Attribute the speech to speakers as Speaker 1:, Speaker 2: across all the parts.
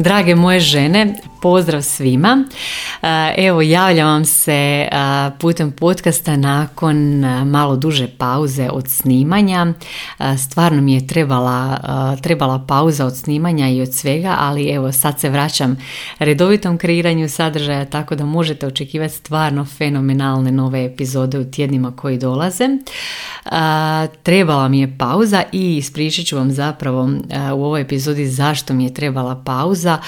Speaker 1: Drage moje žene, pozdrav svima. Evo, javljam vam se putem podcasta nakon malo duže pauze od snimanja. Stvarno mi je trebala, trebala pauza od snimanja i od svega, ali evo sad se vraćam redovitom kreiranju sadržaja, tako da možete očekivati stvarno fenomenalne nove epizode u tjednima koji dolaze. Trebala mi je pauza i ispričat ću vam zapravo u ovoj epizodi zašto mi je trebala pauza.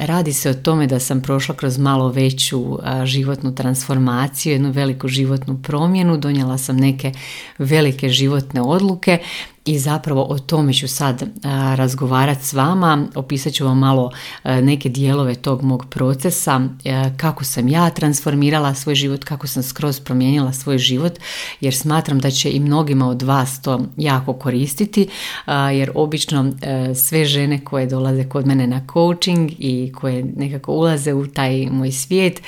Speaker 1: Radi se o tome da sam prošla kroz malo veću životnu transformaciju, jednu veliku životnu promjenu, donijela sam neke velike životne odluke i zapravo o tome ću sad razgovarati s vama, opisat ću vam malo neke dijelove tog mog procesa, kako sam ja transformirala svoj život, kako sam skroz promijenila svoj život, jer smatram da će i mnogima od vas to jako koristiti, jer obično sve žene koje dolaze kod mene na coaching i koje nekako ulaze u taj moj svijet,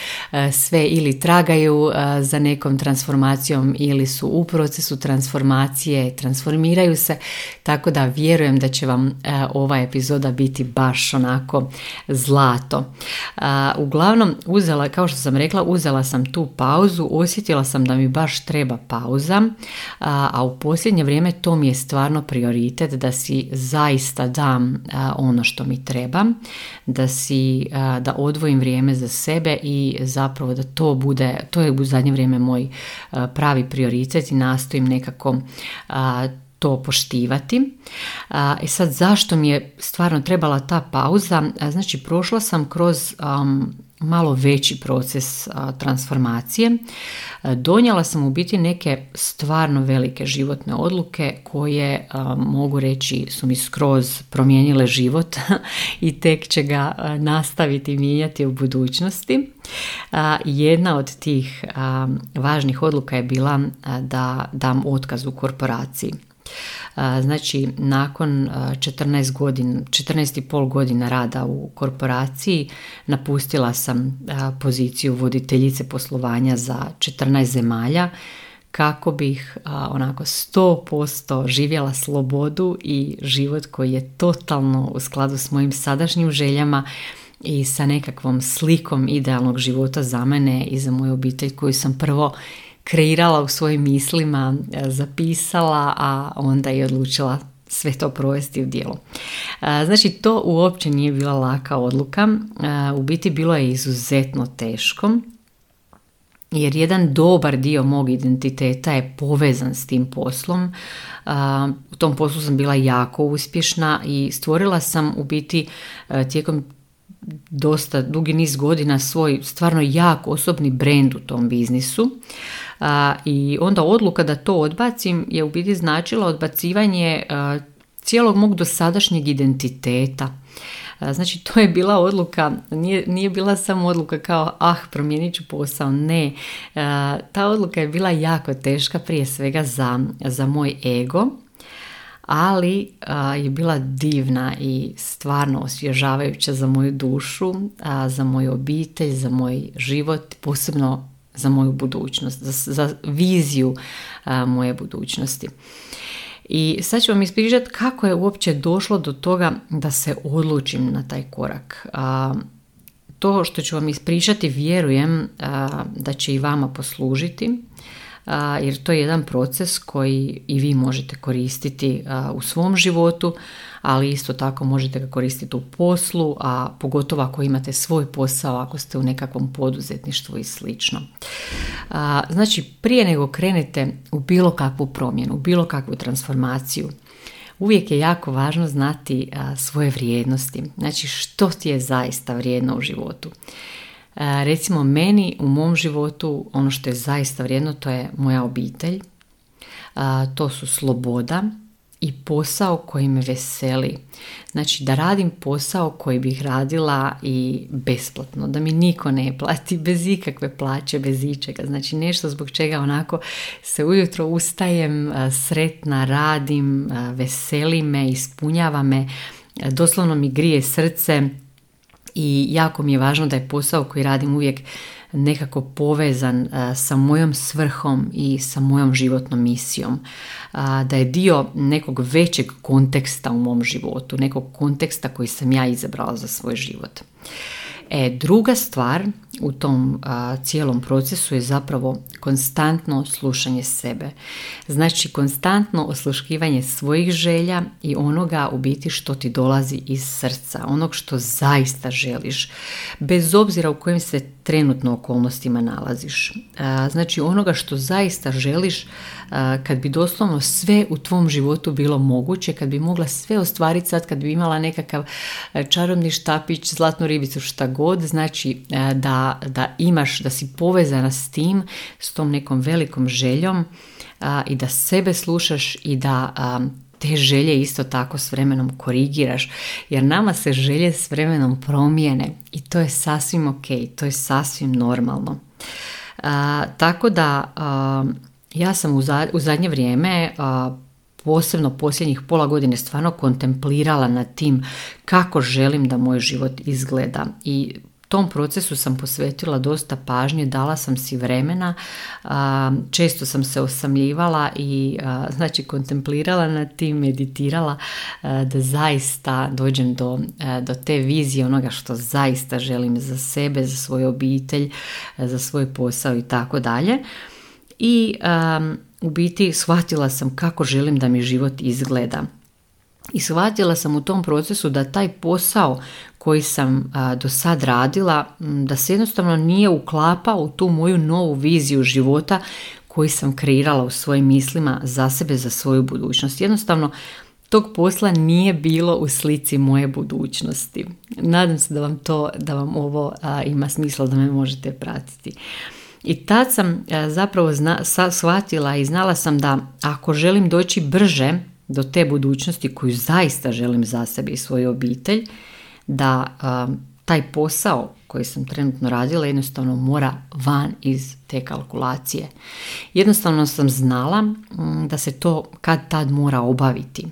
Speaker 1: sve ili tragaju za nekom transformacijom ili su u procesu transformacije, transformiraju se, tako da vjerujem da će vam e, ova epizoda biti baš onako zlato. Uglavnom, uzela, kao što sam rekla, uzela sam tu pauzu, osjetila sam da mi baš treba pauza, a u posljednje vrijeme to mi je stvarno prioritet da si zaista dam ono što mi treba, da si da odvojim vrijeme za sebe i zapravo da to bude, to je u zadnje vrijeme moj pravi prioritet i nastojim nekako to poštivati. I sad zašto mi je stvarno trebala ta pauza? Znači prošla sam kroz malo veći proces transformacije. Donijela sam u biti neke stvarno velike životne odluke koje mogu reći su mi skroz promijenile život i tek će ga nastaviti mijenjati u budućnosti. Jedna od tih važnih odluka je bila da dam otkaz u korporaciji. Znači, nakon 14 godina, 14 i pol godina rada u korporaciji napustila sam poziciju voditeljice poslovanja za 14 zemalja kako bih onako 100% živjela slobodu i život koji je totalno u skladu s mojim sadašnjim željama i sa nekakvom slikom idealnog života za mene i za moju obitelj koju sam prvo kreirala u svojim mislima, e, zapisala, a onda i odlučila sve to provesti u djelo. E, znači to uopće nije bila laka odluka, e, u biti bilo je izuzetno teško, jer jedan dobar dio mog identiteta je povezan s tim poslom. U tom poslu sam bila jako uspješna i stvorila sam u biti tijekom dosta dugi niz godina svoj stvarno jak osobni brend u tom biznisu. I onda odluka da to odbacim je u biti značila odbacivanje cijelog mog dosadašnjeg identiteta. Znači to je bila odluka, nije, nije bila samo odluka kao ah promijenit ću posao, ne. Ta odluka je bila jako teška prije svega za, za moj ego, ali je bila divna i stvarno osvježavajuća za moju dušu, za moju obitelj, za moj život, posebno za moju budućnost, za, za viziju moje budućnosti. I sad ću vam ispričati kako je uopće došlo do toga da se odlučim na taj korak. to što ću vam ispričati vjerujem da će i vama poslužiti jer to je jedan proces koji i vi možete koristiti u svom životu, ali isto tako možete ga koristiti u poslu, a pogotovo ako imate svoj posao, ako ste u nekakvom poduzetništvu i slično. Znači, prije nego krenete u bilo kakvu promjenu, u bilo kakvu transformaciju, uvijek je jako važno znati svoje vrijednosti. Znači, što ti je zaista vrijedno u životu. Recimo meni u mom životu ono što je zaista vrijedno to je moja obitelj, to su sloboda, i posao koji me veseli. Znači da radim posao koji bih radila i besplatno, da mi niko ne plati, bez ikakve plaće, bez ičega. Znači nešto zbog čega onako se ujutro ustajem, sretna, radim, veseli me, ispunjava me, doslovno mi grije srce i jako mi je važno da je posao koji radim uvijek nekako povezan sa mojom svrhom i sa mojom životnom misijom. Da je dio nekog većeg konteksta u mom životu, nekog konteksta koji sam ja izabrala za svoj život. E, druga stvar u tom cijelom procesu je zapravo konstantno slušanje sebe. Znači konstantno osluškivanje svojih želja i onoga u biti što ti dolazi iz srca, onog što zaista želiš, bez obzira u kojim se trenutno okolnostima nalaziš. Znači onoga što zaista želiš kad bi doslovno sve u tvom životu bilo moguće, kad bi mogla sve ostvariti sad, kad bi imala nekakav čarobni štapić, zlatnu ribicu, šta god, znači da, da imaš, da si povezana s tim, s tom nekom velikom željom i da sebe slušaš i da te želje isto tako s vremenom korigiraš jer nama se želje s vremenom promijene i to je sasvim ok, to je sasvim normalno. tako da ja sam u zadnje vrijeme posebno posljednjih pola godine stvarno kontemplirala nad tim kako želim da moj život izgleda i tom procesu sam posvetila dosta pažnje, dala sam si vremena, često sam se osamljivala i znači kontemplirala nad tim, meditirala da zaista dođem do, do te vizije onoga što zaista želim za sebe, za svoju obitelj, za svoj posao i tako dalje. I u biti shvatila sam kako želim da mi život izgleda. I shvatila sam u tom procesu da taj posao koji sam do sad radila, da se jednostavno nije uklapao u tu moju novu viziju života koji sam kreirala u svojim mislima za sebe, za svoju budućnost. Jednostavno, tog posla nije bilo u slici moje budućnosti. Nadam se da vam to, da vam ovo ima smisla da me možete pratiti. I tad sam zapravo zna, shvatila i znala sam da ako želim doći brže do te budućnosti koju zaista želim za sebe i svoju obitelj, da taj posao koji sam trenutno radila jednostavno mora van iz te kalkulacije. Jednostavno sam znala da se to kad tad mora obaviti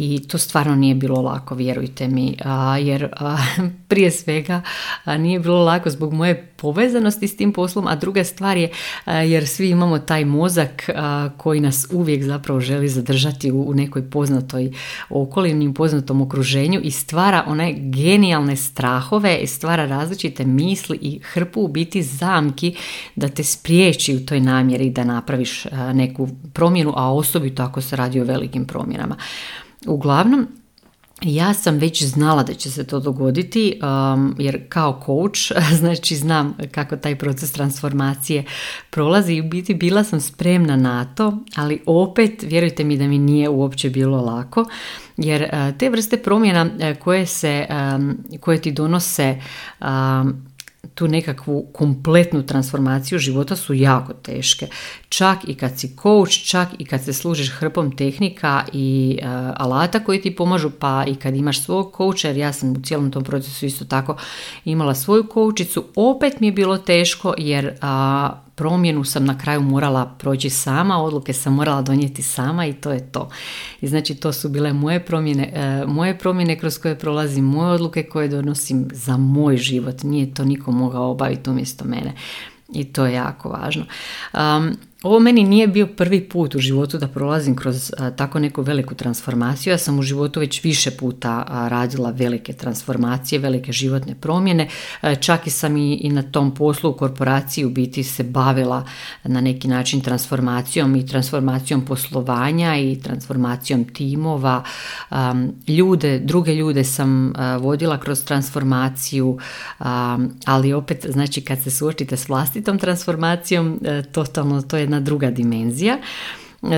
Speaker 1: i to stvarno nije bilo lako, vjerujte mi, jer prije svega nije bilo lako zbog moje povezanosti s tim poslom, a druga stvar je jer svi imamo taj mozak koji nas uvijek zapravo želi zadržati u nekoj poznatoj okolini, u poznatom okruženju i stvara one genijalne strahove, i stvara različite misli i hrpu u biti zamki da te spriječi u toj namjeri da napraviš neku promjenu, a osobito ako se radi o velikim promjenama. Uglavnom, ja sam već znala da će se to dogoditi um, jer kao coach znači znam kako taj proces transformacije prolazi. I u biti bila sam spremna na to, ali opet vjerujte mi da mi nije uopće bilo lako jer uh, te vrste promjena uh, koje, se, um, koje ti donose um, tu nekakvu kompletnu transformaciju života su jako teške. Čak i kad si coach, čak i kad se služiš hrpom tehnika i uh, alata koji ti pomažu, pa i kad imaš svog coacha, jer ja sam u cijelom tom procesu isto tako imala svoju coachicu, opet mi je bilo teško jer uh, promjenu sam na kraju morala proći sama, odluke sam morala donijeti sama i to je to. I znači to su bile moje promjene, e, moje promjene kroz koje prolazim, moje odluke koje donosim za moj život. Nije to niko mogao obaviti umjesto mene. I to je jako važno. Um, ovo meni nije bio prvi put u životu da prolazim kroz tako neku veliku transformaciju. Ja sam u životu već više puta radila velike transformacije, velike životne promjene. čak i sam i, i na tom poslu u korporaciji u biti se bavila na neki način transformacijom i transformacijom poslovanja i transformacijom timova. ljude, druge ljude sam vodila kroz transformaciju, ali opet znači kad se suočite s vlastitom transformacijom, totalno to je jedna druga dimenzija.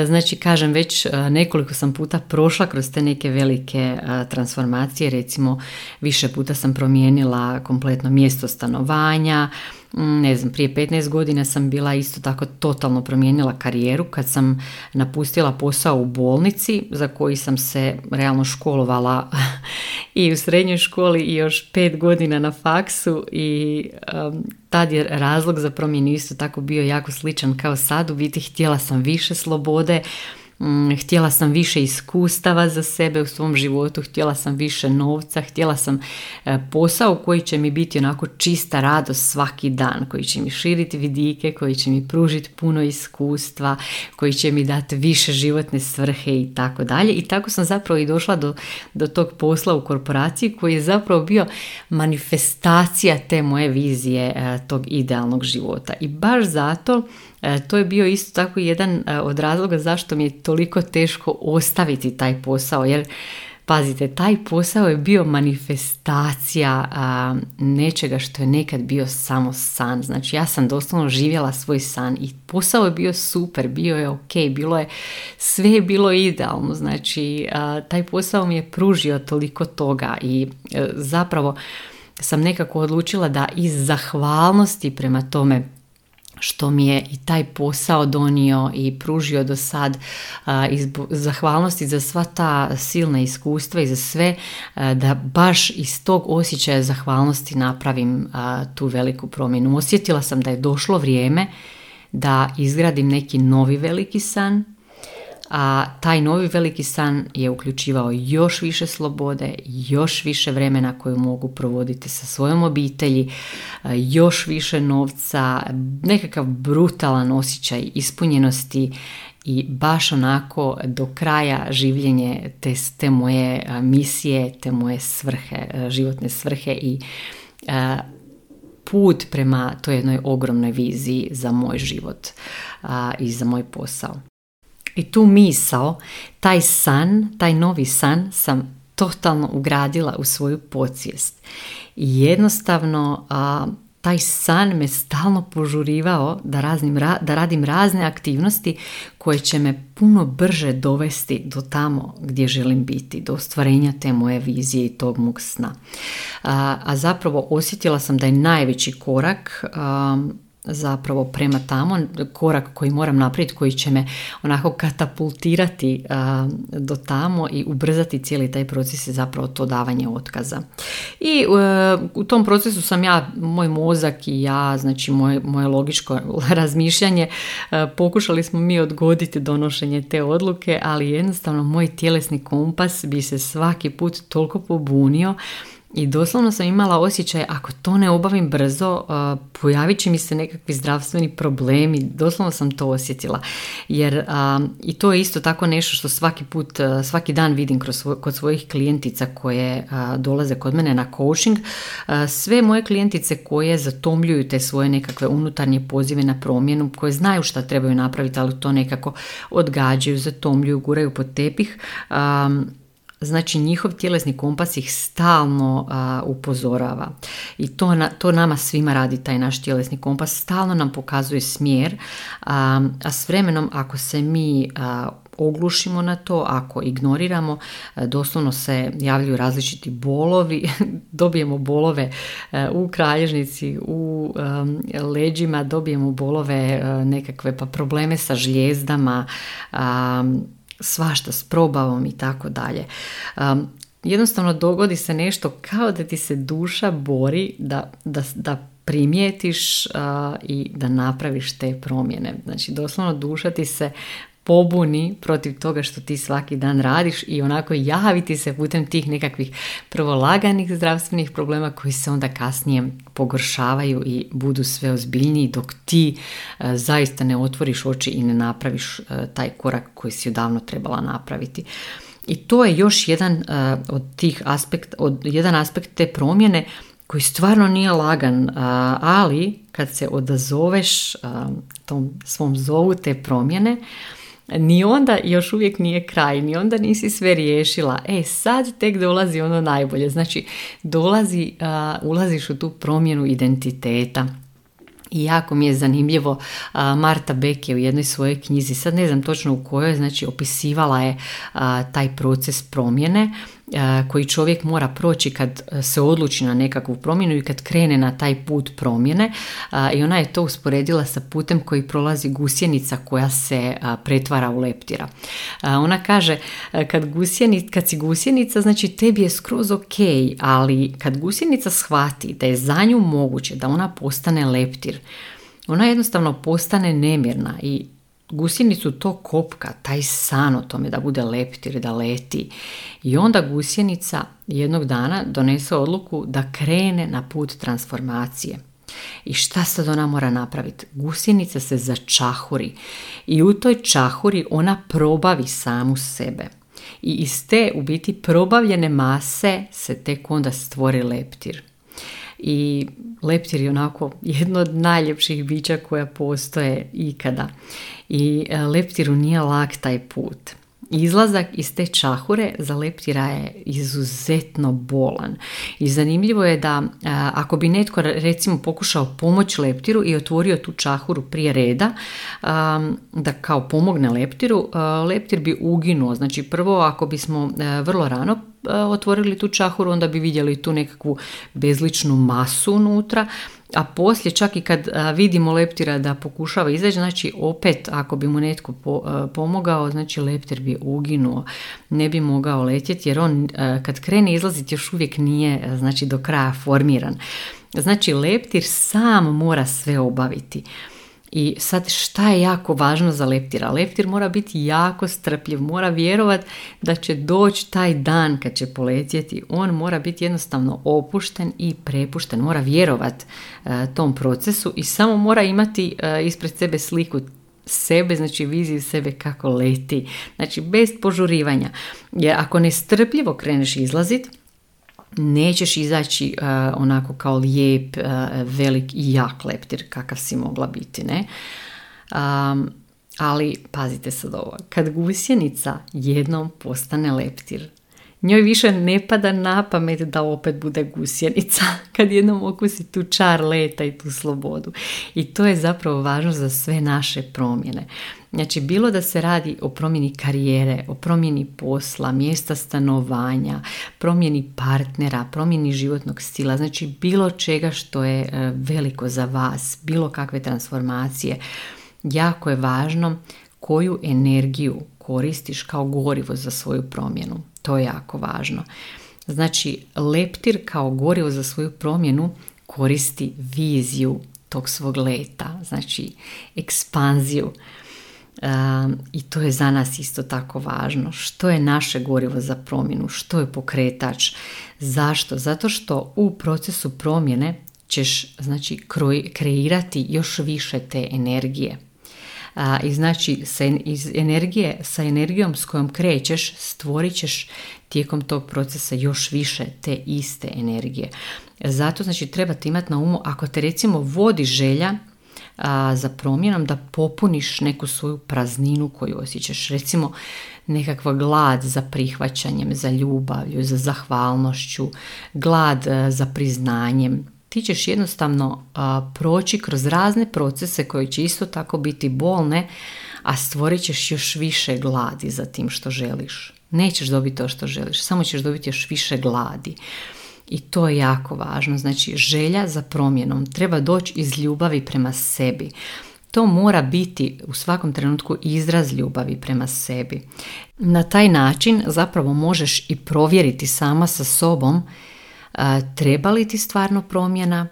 Speaker 1: Znači, kažem, već nekoliko sam puta prošla kroz te neke velike transformacije, recimo više puta sam promijenila kompletno mjesto stanovanja, ne znam, prije 15 godina sam bila isto tako totalno promijenila karijeru kad sam napustila posao u bolnici za koji sam se realno školovala i u srednjoj školi i još pet godina na faksu i um, tad je razlog za promjenu isto tako bio jako sličan kao sad, u biti htjela sam više slobode, htjela sam više iskustava za sebe u svom životu, htjela sam više novca, htjela sam e, posao koji će mi biti onako čista radost svaki dan, koji će mi širiti vidike, koji će mi pružiti puno iskustva, koji će mi dati više životne svrhe i tako dalje. I tako sam zapravo i došla do, do tog posla u korporaciji koji je zapravo bio manifestacija te moje vizije e, tog idealnog života. I baš zato to je bio isto tako jedan e, od razloga zašto mi je toliko teško ostaviti taj posao, jer Pazite, taj posao je bio manifestacija nečega što je nekad bio samo san. Znači ja sam doslovno živjela svoj san i posao je bio super, bio je ok, bilo je, sve je bilo idealno. Znači taj posao mi je pružio toliko toga i e, zapravo sam nekako odlučila da iz zahvalnosti prema tome što mi je i taj posao donio i pružio do sad zahvalnosti za sva ta silna iskustva i za sve da baš iz tog osjećaja zahvalnosti napravim tu veliku promjenu. Osjetila sam da je došlo vrijeme da izgradim neki novi veliki san a taj novi veliki san je uključivao još više slobode, još više vremena koju mogu provoditi sa svojom obitelji, još više novca, nekakav brutalan osjećaj ispunjenosti i baš onako do kraja življenje te, te moje misije, te moje svrhe, životne svrhe i put prema toj jednoj ogromnoj viziji za moj život i za moj posao. I tu misao, taj san, taj novi san sam totalno ugradila u svoju podsvijest. I jednostavno a, taj san me stalno požurivao da, raznim, da radim razne aktivnosti koje će me puno brže dovesti do tamo gdje želim biti, do ostvarenja te moje vizije i tog mog sna. A, a zapravo osjetila sam da je najveći korak zapravo prema tamo, korak koji moram napraviti koji će me onako katapultirati do tamo i ubrzati cijeli taj proces je zapravo to davanje otkaza. I e, u tom procesu sam ja, moj mozak i ja, znači moje, moje logičko razmišljanje, e, pokušali smo mi odgoditi donošenje te odluke, ali jednostavno moj tjelesni kompas bi se svaki put toliko pobunio i doslovno sam imala osjećaj ako to ne obavim brzo, pojavit će mi se nekakvi zdravstveni problemi. Doslovno sam to osjetila. Jer i to je isto tako nešto što svaki put, svaki dan vidim kroz, kod svojih klijentica koje dolaze kod mene na coaching. Sve moje klijentice koje zatomljuju te svoje nekakve unutarnje pozive na promjenu, koje znaju šta trebaju napraviti, ali to nekako odgađaju, zatomljuju, guraju pod tepih znači njihov tjelesni kompas ih stalno upozorava. I to, na, to nama svima radi taj naš tjelesni kompas, stalno nam pokazuje smjer, a, a s vremenom ako se mi oglušimo na to, ako ignoriramo, doslovno se javljaju različiti bolovi, dobijemo bolove u kralježnici, u leđima, dobijemo bolove nekakve pa probleme sa žljezdama, svašta s probavom i tako dalje. Jednostavno dogodi se nešto kao da ti se duša bori da, da, da primijetiš uh, i da napraviš te promjene. Znači doslovno duša ti se pobuni protiv toga što ti svaki dan radiš i onako javiti se putem tih nekakvih prvo laganih zdravstvenih problema koji se onda kasnije pogoršavaju i budu sve ozbiljniji dok ti e, zaista ne otvoriš oči i ne napraviš e, taj korak koji si odavno trebala napraviti. I to je još jedan e, od tih aspekt, od, jedan aspekt te promjene koji stvarno nije lagan, ali kad se odazoveš tom svom zovu te promjene, ni onda još uvijek nije kraj, ni onda nisi sve riješila. E, sad tek dolazi ono najbolje. Znači, dolazi, ulaziš u tu promjenu identiteta. I jako mi je zanimljivo, Marta Beck je u jednoj svojoj knjizi, sad ne znam točno u kojoj, znači opisivala je taj proces promjene koji čovjek mora proći kad se odluči na nekakvu promjenu i kad krene na taj put promjene i ona je to usporedila sa putem koji prolazi gusjenica koja se pretvara u leptira. Ona kaže kad, gusjeni, kad si gusjenica znači tebi je skroz ok, ali kad gusjenica shvati da je za nju moguće da ona postane leptir, ona jednostavno postane nemirna i Gusjenicu to kopka, taj san o tome da bude leptir, da leti. I onda gusjenica jednog dana donese odluku da krene na put transformacije. I šta sad ona mora napraviti? Gusjenica se začahuri i u toj čahuri ona probavi samu sebe. I iz te u biti probavljene mase se tek onda stvori leptir i leptir je onako jedno od najljepših bića koja postoje ikada. I e, leptiru nije lak taj put. Izlazak iz te čahure za leptira je izuzetno bolan. I zanimljivo je da ako bi netko recimo pokušao pomoći leptiru i otvorio tu čahuru prije reda, da kao pomogne leptiru, leptir bi uginuo. Znači prvo ako bismo vrlo rano otvorili tu čahuru, onda bi vidjeli tu nekakvu bezličnu masu unutra, a poslije čak i kad vidimo leptira da pokušava izaći, znači opet ako bi mu netko pomogao, znači leptir bi uginuo, ne bi mogao letjeti jer on kad krene izlaziti još uvijek nije znači do kraja formiran. Znači leptir sam mora sve obaviti. I sad šta je jako važno za leptira? Leptir mora biti jako strpljiv, mora vjerovat da će doći taj dan kad će poletjeti. On mora biti jednostavno opušten i prepušten, mora vjerovat e, tom procesu i samo mora imati e, ispred sebe sliku sebe, znači viziju sebe kako leti. Znači bez požurivanja. Jer ako nestrpljivo kreneš izlazit, nećeš izaći uh, onako kao lijep, uh, velik i jak leptir kakav si mogla biti, ne? Um, ali pazite sad ovo, kad gusjenica jednom postane leptir, njoj više ne pada na pamet da opet bude gusjenica kad jednom okusi tu čar leta i tu slobodu. I to je zapravo važno za sve naše promjene. Znači, bilo da se radi o promjeni karijere, o promjeni posla, mjesta stanovanja, promjeni partnera, promjeni životnog stila, znači bilo čega što je e, veliko za vas, bilo kakve transformacije, jako je važno koju energiju koristiš kao gorivo za svoju promjenu. To je jako važno. Znači, leptir kao gorivo za svoju promjenu koristi viziju tog svog leta, znači ekspanziju. I to je za nas isto tako važno. Što je naše gorivo za promjenu? Što je pokretač? Zašto? Zato što u procesu promjene ćeš znači, kreirati još više te energije. I znači sa, iz energije, sa energijom s kojom krećeš stvorit ćeš tijekom tog procesa još više te iste energije. Zato znači trebate imati na umu ako te recimo vodi želja a, za promjenom da popuniš neku svoju prazninu koju osjećaš. Recimo nekakva glad za prihvaćanjem, za ljubavlju, za zahvalnošću, glad e, za priznanjem. Ti ćeš jednostavno proći kroz razne procese koji će isto tako biti bolne, a stvorit ćeš još više gladi za tim što želiš. Nećeš dobiti to što želiš, samo ćeš dobiti još više gladi. I to je jako važno. Znači, želja za promjenom treba doći iz ljubavi prema sebi. To mora biti u svakom trenutku izraz ljubavi prema sebi. Na taj način zapravo možeš i provjeriti sama sa sobom treba li ti stvarno promjena,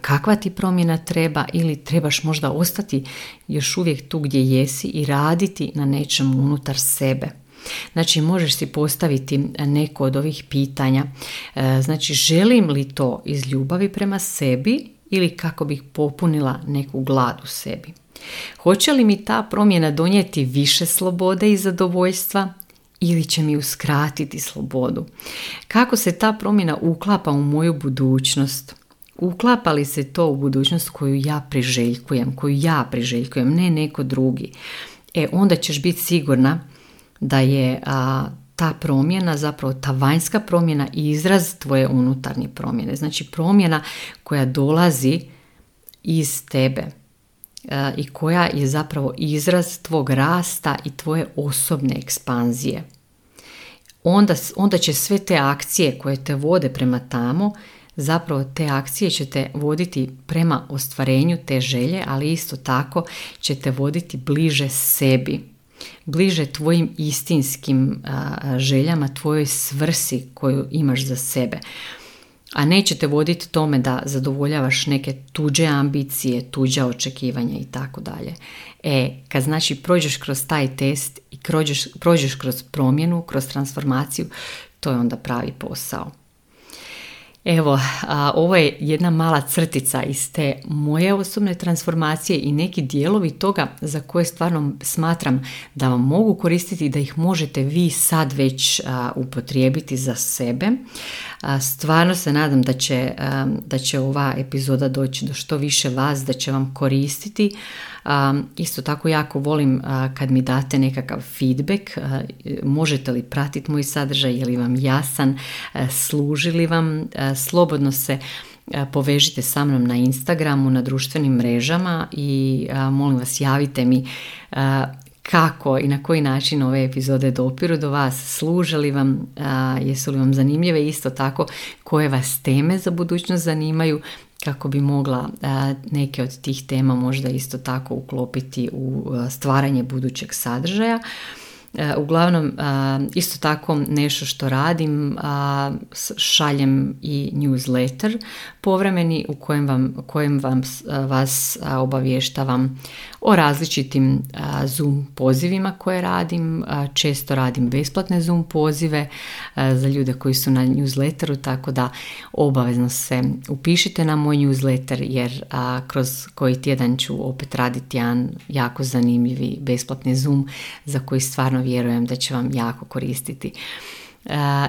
Speaker 1: kakva ti promjena treba ili trebaš možda ostati još uvijek tu gdje jesi i raditi na nečemu unutar sebe. Znači možeš si postaviti neko od ovih pitanja. Znači želim li to iz ljubavi prema sebi ili kako bih popunila neku glad u sebi. Hoće li mi ta promjena donijeti više slobode i zadovoljstva ili će mi uskratiti slobodu? Kako se ta promjena uklapa u moju budućnost? Uklapa li se to u budućnost koju ja priželjkujem, koju ja priželjkujem, ne neko drugi? E, onda ćeš biti sigurna da je a, ta promjena, zapravo ta vanjska promjena izraz tvoje unutarnje promjene. Znači promjena koja dolazi iz tebe i koja je zapravo izraz tvog rasta i tvoje osobne ekspanzije. Onda, onda će sve te akcije koje te vode prema tamo, zapravo te akcije će te voditi prema ostvarenju te želje, ali isto tako će te voditi bliže sebi, bliže tvojim istinskim željama, tvojoj svrsi koju imaš za sebe a nećete voditi tome da zadovoljavaš neke tuđe ambicije, tuđa očekivanja i tako dalje. E, kad znači prođeš kroz taj test i prođeš, prođeš kroz promjenu, kroz transformaciju, to je onda pravi posao. Evo, a, ovo je jedna mala crtica iz te moje osobne transformacije i neki dijelovi toga za koje stvarno smatram da vam mogu koristiti da ih možete vi sad već upotrijebiti za sebe. A, stvarno se nadam da će, da će ova epizoda doći do što više vas, da će vam koristiti. Isto tako jako volim kad mi date nekakav feedback, možete li pratiti moj sadržaj, je li vam jasan, služi li vam, slobodno se povežite sa mnom na Instagramu, na društvenim mrežama i molim vas javite mi kako i na koji način ove epizode dopiru do vas, služe li vam, jesu li vam zanimljive, isto tako koje vas teme za budućnost zanimaju, kako bi mogla neke od tih tema možda isto tako uklopiti u stvaranje budućeg sadržaja. E, uglavnom, e, isto tako nešto što radim, šaljem i newsletter povremeni u kojem vam, kojem vam vas obavještavam o različitim Zoom pozivima koje radim. Često radim besplatne Zoom pozive za ljude koji su na newsletteru, tako da obavezno se upišite na moj newsletter jer kroz koji tjedan ću opet raditi jedan jako zanimljivi besplatni Zoom za koji stvarno vjerujem da će vam jako koristiti.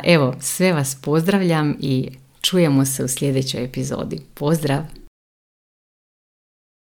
Speaker 1: Evo, sve vas pozdravljam i čujemo se u sljedećoj epizodi. Pozdrav!